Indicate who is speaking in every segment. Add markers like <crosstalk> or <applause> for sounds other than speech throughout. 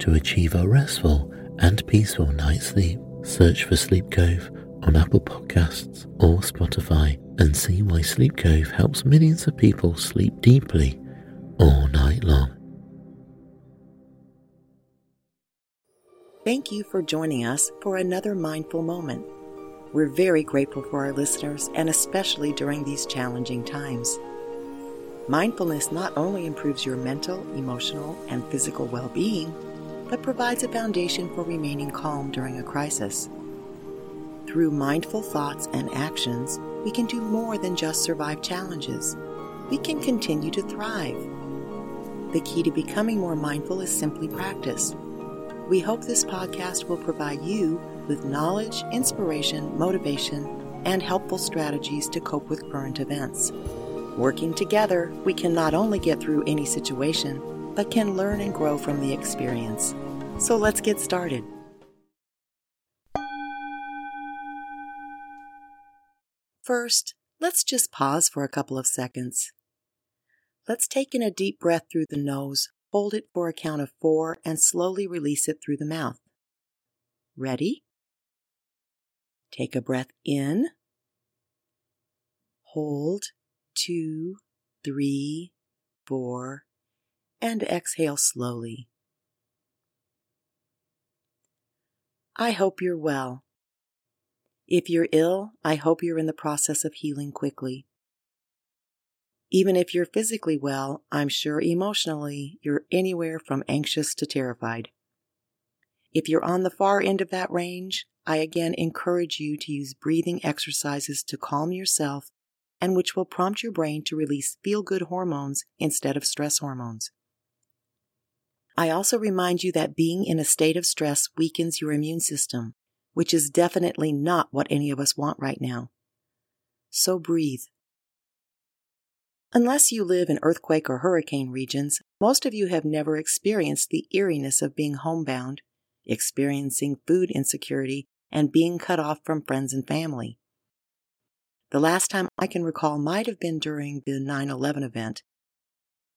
Speaker 1: to achieve a restful and peaceful night's sleep. Search for Sleep Cove on Apple Podcasts or Spotify and see why Sleep Cove helps millions of people sleep deeply all night long.
Speaker 2: Thank you for joining us for another mindful moment. We're very grateful for our listeners and especially during these challenging times. Mindfulness not only improves your mental, emotional, and physical well being, but provides a foundation for remaining calm during a crisis. Through mindful thoughts and actions, we can do more than just survive challenges. We can continue to thrive. The key to becoming more mindful is simply practice. We hope this podcast will provide you with knowledge, inspiration, motivation, and helpful strategies to cope with current events. Working together, we can not only get through any situation, but can learn and grow from the experience. So let's get started. First, let's just pause for a couple of seconds. Let's take in a deep breath through the nose, hold it for a count of four, and slowly release it through the mouth. Ready? Take a breath in. Hold two, three, four, and exhale slowly. I hope you're well. If you're ill, I hope you're in the process of healing quickly. Even if you're physically well, I'm sure emotionally you're anywhere from anxious to terrified. If you're on the far end of that range, I again encourage you to use breathing exercises to calm yourself and which will prompt your brain to release feel good hormones instead of stress hormones. I also remind you that being in a state of stress weakens your immune system, which is definitely not what any of us want right now. So breathe. Unless you live in earthquake or hurricane regions, most of you have never experienced the eeriness of being homebound, experiencing food insecurity, and being cut off from friends and family. The last time I can recall might have been during the 9 11 event.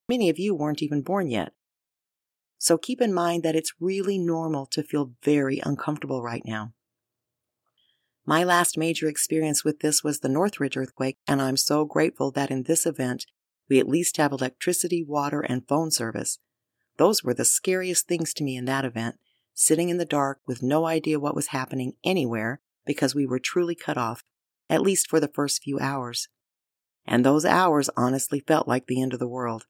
Speaker 2: Many of you weren't even born yet. So keep in mind that it's really normal to feel very uncomfortable right now. My last major experience with this was the Northridge earthquake, and I'm so grateful that in this event, we at least have electricity, water, and phone service. Those were the scariest things to me in that event, sitting in the dark with no idea what was happening anywhere because we were truly cut off, at least for the first few hours. And those hours honestly felt like the end of the world.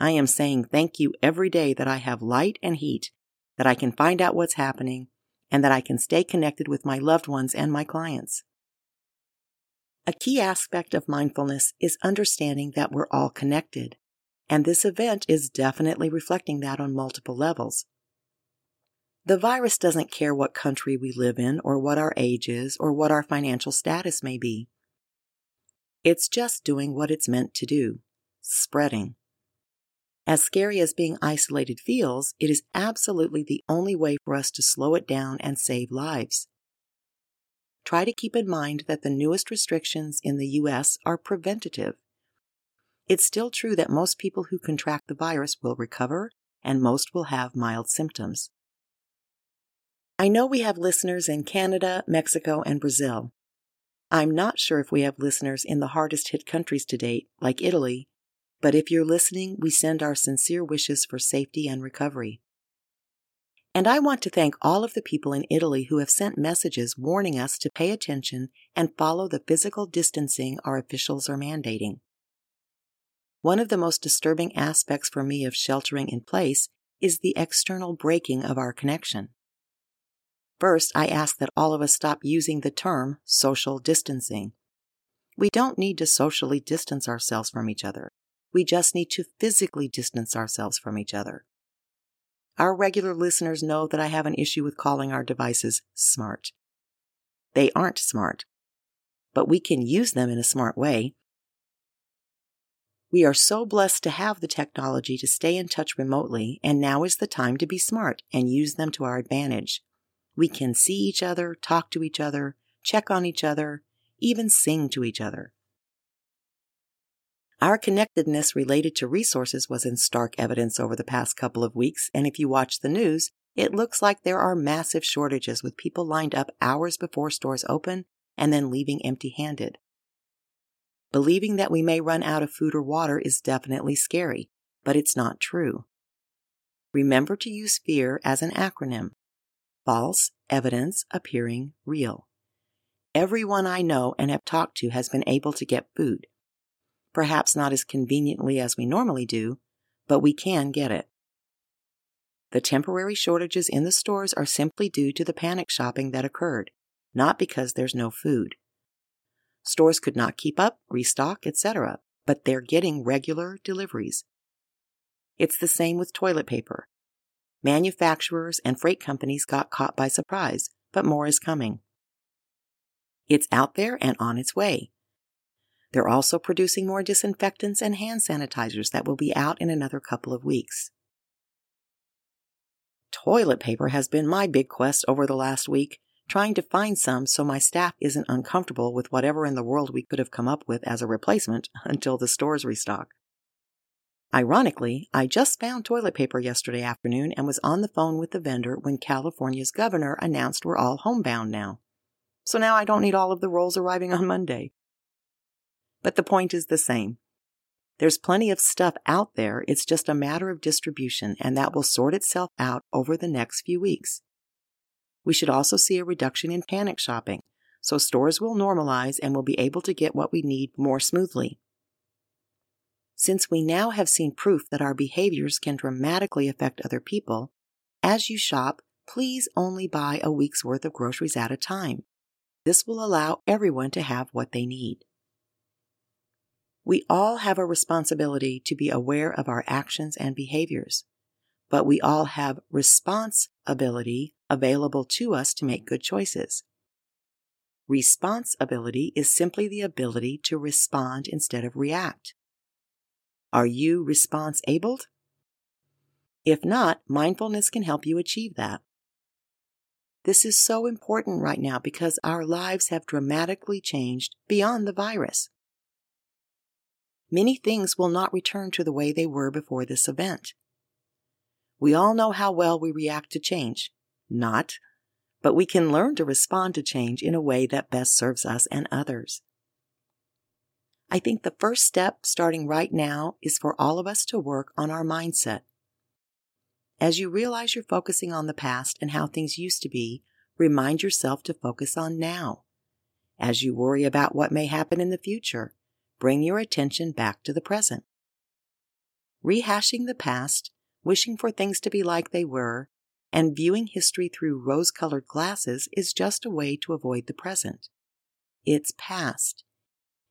Speaker 2: I am saying thank you every day that I have light and heat, that I can find out what's happening, and that I can stay connected with my loved ones and my clients. A key aspect of mindfulness is understanding that we're all connected, and this event is definitely reflecting that on multiple levels. The virus doesn't care what country we live in, or what our age is, or what our financial status may be. It's just doing what it's meant to do spreading. As scary as being isolated feels, it is absolutely the only way for us to slow it down and save lives. Try to keep in mind that the newest restrictions in the U.S. are preventative. It's still true that most people who contract the virus will recover and most will have mild symptoms. I know we have listeners in Canada, Mexico, and Brazil. I'm not sure if we have listeners in the hardest hit countries to date, like Italy, but if you're listening, we send our sincere wishes for safety and recovery. And I want to thank all of the people in Italy who have sent messages warning us to pay attention and follow the physical distancing our officials are mandating. One of the most disturbing aspects for me of sheltering in place is the external breaking of our connection. First, I ask that all of us stop using the term social distancing. We don't need to socially distance ourselves from each other. We just need to physically distance ourselves from each other. Our regular listeners know that I have an issue with calling our devices smart. They aren't smart, but we can use them in a smart way. We are so blessed to have the technology to stay in touch remotely, and now is the time to be smart and use them to our advantage. We can see each other, talk to each other, check on each other, even sing to each other. Our connectedness related to resources was in stark evidence over the past couple of weeks, and if you watch the news, it looks like there are massive shortages with people lined up hours before stores open and then leaving empty handed. Believing that we may run out of food or water is definitely scary, but it's not true. Remember to use FEAR as an acronym false evidence appearing real. Everyone I know and have talked to has been able to get food perhaps not as conveniently as we normally do, but we can get it. The temporary shortages in the stores are simply due to the panic shopping that occurred, not because there's no food. Stores could not keep up, restock, etc., but they're getting regular deliveries. It's the same with toilet paper. Manufacturers and freight companies got caught by surprise, but more is coming. It's out there and on its way. They're also producing more disinfectants and hand sanitizers that will be out in another couple of weeks. Toilet paper has been my big quest over the last week, trying to find some so my staff isn't uncomfortable with whatever in the world we could have come up with as a replacement <laughs> until the stores restock. Ironically, I just found toilet paper yesterday afternoon and was on the phone with the vendor when California's governor announced we're all homebound now. So now I don't need all of the rolls arriving on Monday but the point is the same. There's plenty of stuff out there, it's just a matter of distribution, and that will sort itself out over the next few weeks. We should also see a reduction in panic shopping, so stores will normalize and will be able to get what we need more smoothly. Since we now have seen proof that our behaviors can dramatically affect other people, as you shop, please only buy a week's worth of groceries at a time. This will allow everyone to have what they need. We all have a responsibility to be aware of our actions and behaviors, but we all have responsibility available to us to make good choices. Responsibility is simply the ability to respond instead of react. Are you response abled? If not, mindfulness can help you achieve that. This is so important right now because our lives have dramatically changed beyond the virus many things will not return to the way they were before this event. We all know how well we react to change. Not, but we can learn to respond to change in a way that best serves us and others. I think the first step, starting right now, is for all of us to work on our mindset. As you realize you're focusing on the past and how things used to be, remind yourself to focus on now. As you worry about what may happen in the future, bring your attention back to the present. Rehashing the past, wishing for things to be like they were, and viewing history through rose colored glasses is just a way to avoid the present. It's past.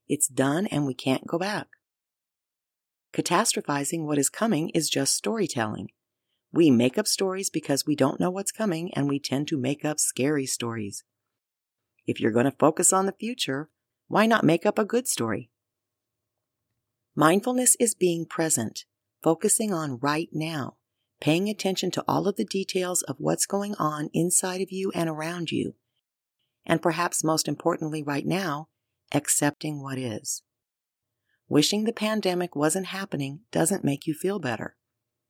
Speaker 2: It's done and we can't go back. Catastrophizing what is coming is just storytelling. We make up stories because we don't know what's coming and we tend to make up scary stories. If you're going to focus on the future, why not make up a good story? Mindfulness is being present, focusing on right now, paying attention to all of the details of what's going on inside of you and around you. And perhaps most importantly, right now, accepting what is. Wishing the pandemic wasn't happening doesn't make you feel better.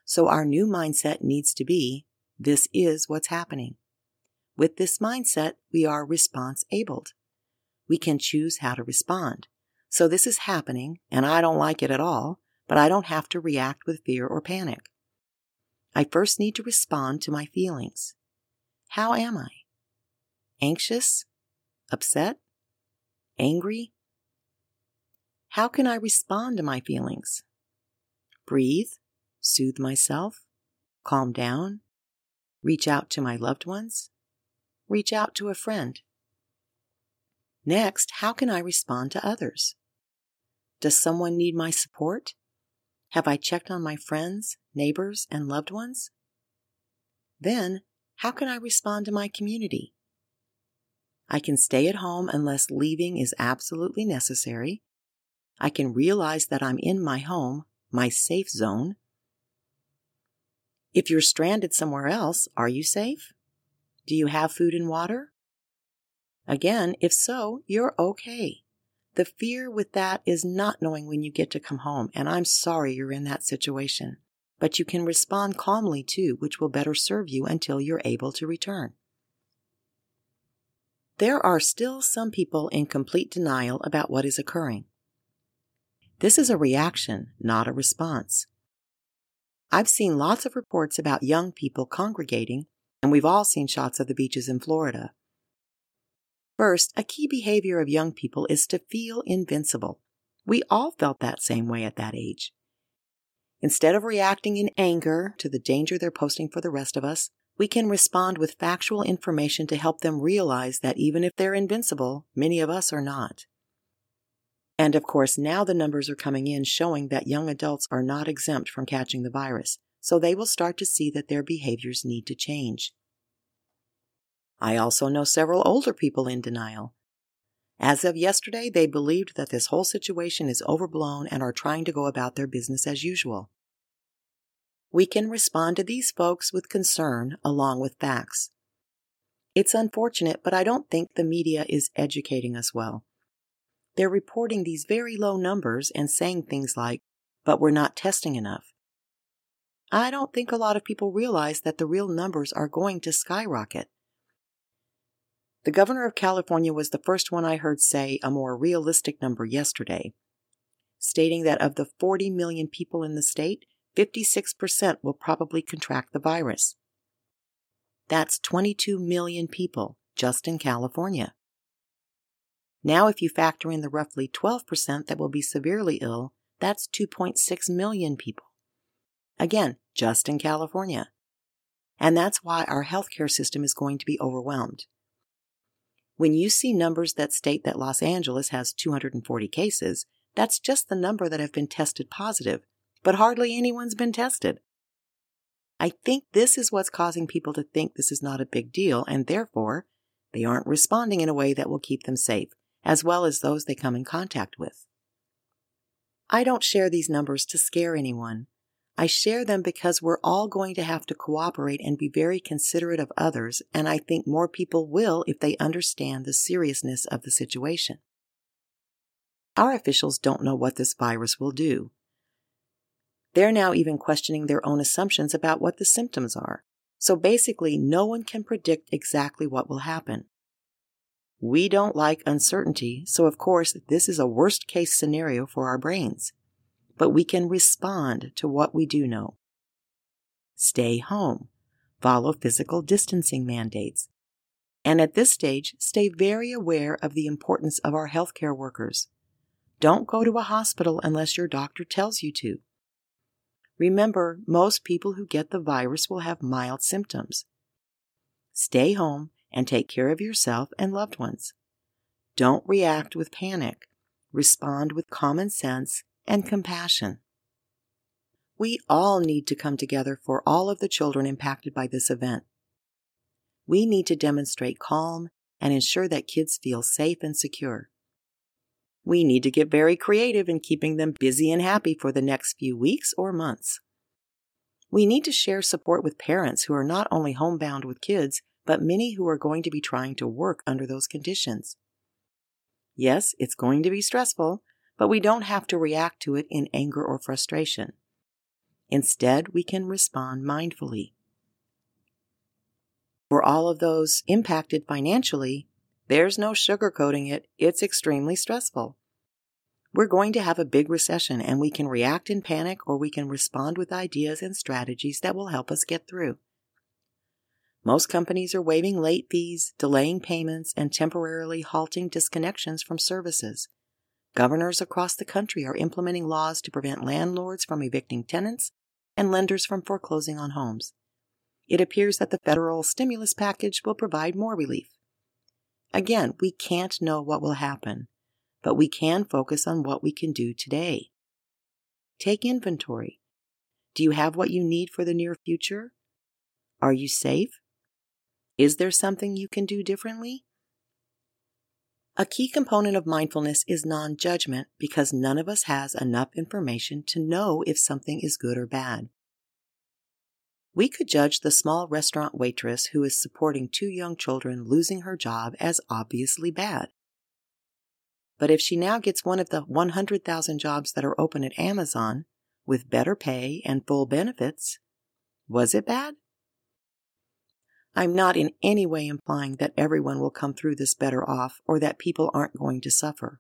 Speaker 2: So our new mindset needs to be this is what's happening. With this mindset, we are response abled. We can choose how to respond. So this is happening, and I don't like it at all, but I don't have to react with fear or panic. I first need to respond to my feelings. How am I? Anxious? Upset? Angry? How can I respond to my feelings? Breathe, soothe myself, calm down, reach out to my loved ones, reach out to a friend. Next, how can I respond to others? Does someone need my support? Have I checked on my friends, neighbors, and loved ones? Then, how can I respond to my community? I can stay at home unless leaving is absolutely necessary. I can realize that I'm in my home, my safe zone. If you're stranded somewhere else, are you safe? Do you have food and water? Again, if so, you're okay. The fear with that is not knowing when you get to come home, and I'm sorry you're in that situation. But you can respond calmly too, which will better serve you until you're able to return. There are still some people in complete denial about what is occurring. This is a reaction, not a response. I've seen lots of reports about young people congregating, and we've all seen shots of the beaches in Florida. First, a key behavior of young people is to feel invincible. We all felt that same way at that age. Instead of reacting in anger to the danger they're posting for the rest of us, we can respond with factual information to help them realize that even if they're invincible, many of us are not. And of course, now the numbers are coming in showing that young adults are not exempt from catching the virus, so they will start to see that their behaviors need to change. I also know several older people in denial. As of yesterday, they believed that this whole situation is overblown and are trying to go about their business as usual. We can respond to these folks with concern along with facts. It's unfortunate, but I don't think the media is educating us well. They're reporting these very low numbers and saying things like, but we're not testing enough. I don't think a lot of people realize that the real numbers are going to skyrocket. The governor of California was the first one I heard say a more realistic number yesterday, stating that of the 40 million people in the state, 56% will probably contract the virus. That's 22 million people just in California. Now, if you factor in the roughly 12% that will be severely ill, that's 2.6 million people. Again, just in California. And that's why our healthcare system is going to be overwhelmed. When you see numbers that state that Los Angeles has 240 cases, that's just the number that have been tested positive, but hardly anyone's been tested. I think this is what's causing people to think this is not a big deal, and therefore, they aren't responding in a way that will keep them safe, as well as those they come in contact with. I don't share these numbers to scare anyone. I share them because we're all going to have to cooperate and be very considerate of others, and I think more people will if they understand the seriousness of the situation. Our officials don't know what this virus will do. They're now even questioning their own assumptions about what the symptoms are. So basically, no one can predict exactly what will happen. We don't like uncertainty, so of course, this is a worst case scenario for our brains but we can respond to what we do know. Stay home. Follow physical distancing mandates. And at this stage, stay very aware of the importance of our healthcare workers. Don't go to a hospital unless your doctor tells you to. Remember, most people who get the virus will have mild symptoms. Stay home and take care of yourself and loved ones. Don't react with panic. Respond with common sense and compassion. We all need to come together for all of the children impacted by this event. We need to demonstrate calm and ensure that kids feel safe and secure. We need to get very creative in keeping them busy and happy for the next few weeks or months. We need to share support with parents who are not only homebound with kids, but many who are going to be trying to work under those conditions. Yes, it's going to be stressful, but we don't have to react to it in anger or frustration. Instead, we can respond mindfully. For all of those impacted financially, there's no sugarcoating it, it's extremely stressful. We're going to have a big recession, and we can react in panic or we can respond with ideas and strategies that will help us get through. Most companies are waiving late fees, delaying payments, and temporarily halting disconnections from services. Governors across the country are implementing laws to prevent landlords from evicting tenants and lenders from foreclosing on homes. It appears that the federal stimulus package will provide more relief. Again, we can't know what will happen, but we can focus on what we can do today. Take inventory. Do you have what you need for the near future? Are you safe? Is there something you can do differently? A key component of mindfulness is non judgment because none of us has enough information to know if something is good or bad. We could judge the small restaurant waitress who is supporting two young children losing her job as obviously bad. But if she now gets one of the 100,000 jobs that are open at Amazon with better pay and full benefits, was it bad? I'm not in any way implying that everyone will come through this better off or that people aren't going to suffer.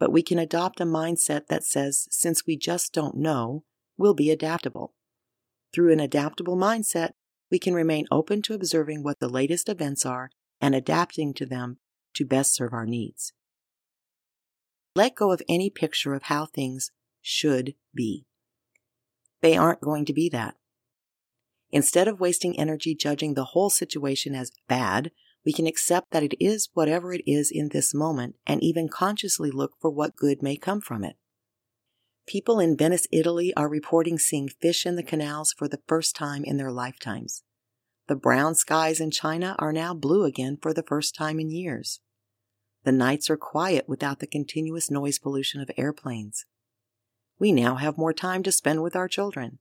Speaker 2: But we can adopt a mindset that says, since we just don't know, we'll be adaptable. Through an adaptable mindset, we can remain open to observing what the latest events are and adapting to them to best serve our needs. Let go of any picture of how things should be. They aren't going to be that. Instead of wasting energy judging the whole situation as bad, we can accept that it is whatever it is in this moment and even consciously look for what good may come from it. People in Venice, Italy are reporting seeing fish in the canals for the first time in their lifetimes. The brown skies in China are now blue again for the first time in years. The nights are quiet without the continuous noise pollution of airplanes. We now have more time to spend with our children.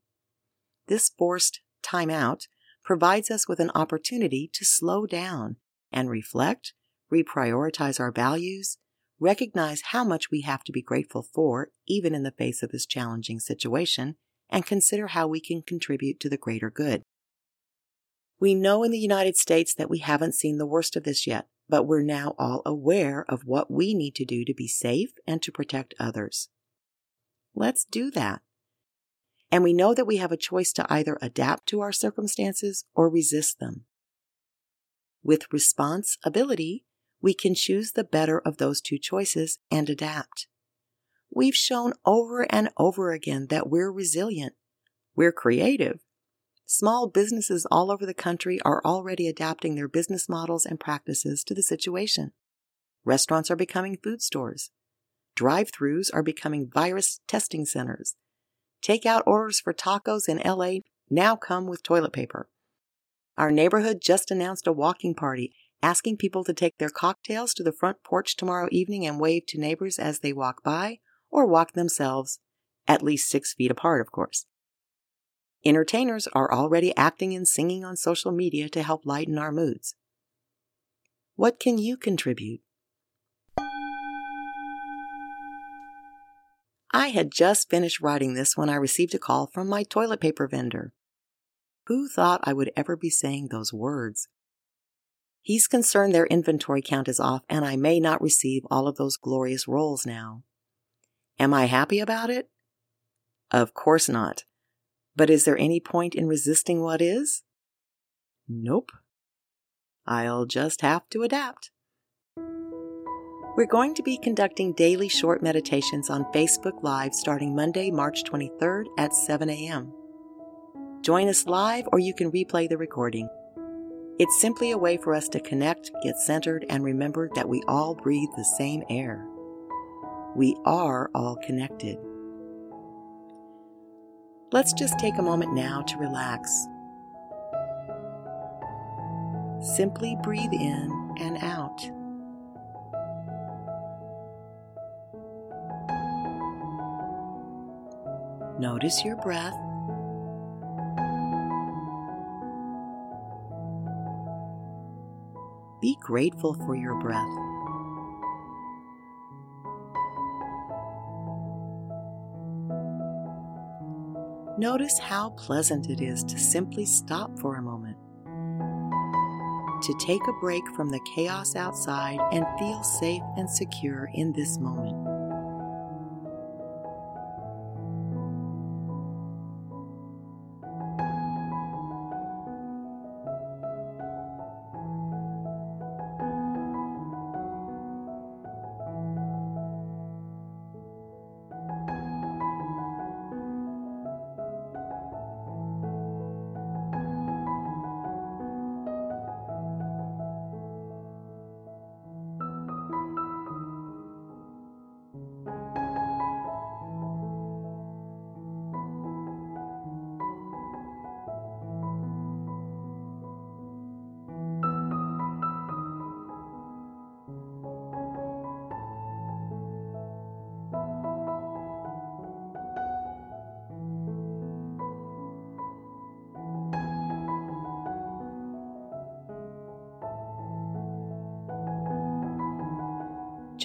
Speaker 2: This forced time out provides us with an opportunity to slow down and reflect, reprioritize our values, recognize how much we have to be grateful for, even in the face of this challenging situation, and consider how we can contribute to the greater good. We know in the United States that we haven't seen the worst of this yet, but we're now all aware of what we need to do to be safe and to protect others. Let's do that and we know that we have a choice to either adapt to our circumstances or resist them. With responsibility, we can choose the better of those two choices and adapt. We've shown over and over again that we're resilient. We're creative. Small businesses all over the country are already adapting their business models and practices to the situation. Restaurants are becoming food stores. Drive throughs are becoming virus testing centers. Takeout orders for tacos in LA now come with toilet paper. Our neighborhood just announced a walking party, asking people to take their cocktails to the front porch tomorrow evening and wave to neighbors as they walk by, or walk themselves, at least six feet apart, of course. Entertainers are already acting and singing on social media to help lighten our moods. What can you contribute? I had just finished writing this when I received a call from my toilet paper vendor. Who thought I would ever be saying those words? He's concerned their inventory count is off and I may not receive all of those glorious rolls now. Am I happy about it? Of course not. But is there any point in resisting what is? Nope. I'll just have to adapt. We're going to be conducting daily short meditations on Facebook Live starting Monday, March 23rd at 7 a.m. Join us live or you can replay the recording. It's simply a way for us to connect, get centered, and remember that we all breathe the same air. We are all connected. Let's just take a moment now to relax. Simply breathe in and out. Notice your breath. Be grateful for your breath. Notice how pleasant it is to simply stop for a moment, to take a break from the chaos outside and feel safe and secure in this moment.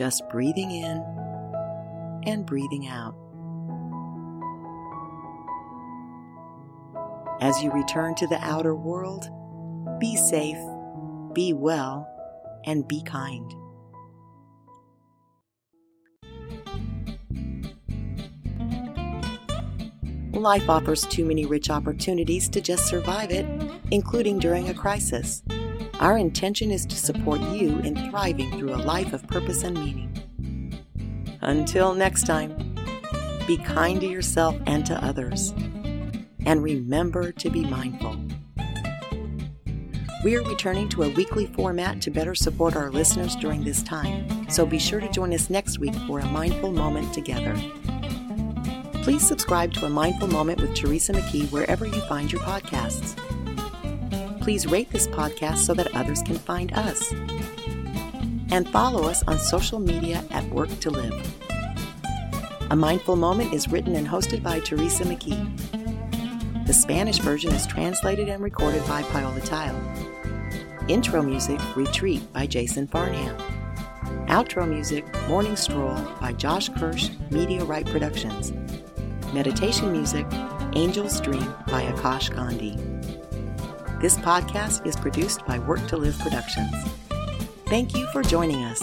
Speaker 2: Just breathing in and breathing out. As you return to the outer world, be safe, be well, and be kind. Life offers too many rich opportunities to just survive it, including during a crisis. Our intention is to support you in thriving through a life of purpose and meaning. Until next time, be kind to yourself and to others. And remember to be mindful. We are returning to a weekly format to better support our listeners during this time, so be sure to join us next week for a mindful moment together. Please subscribe to A Mindful Moment with Teresa McKee wherever you find your podcasts. Please rate this podcast so that others can find us. And follow us on social media at Work to Live. A Mindful Moment is written and hosted by Teresa McKee. The Spanish version is translated and recorded by Paola Tile. Intro music, Retreat by Jason Farnham. Outro music, Morning Stroll by Josh Kirsch, Media Right Productions. Meditation music, Angel's Dream by Aakash Gandhi. This podcast is produced by Work to Live Productions. Thank you for joining us.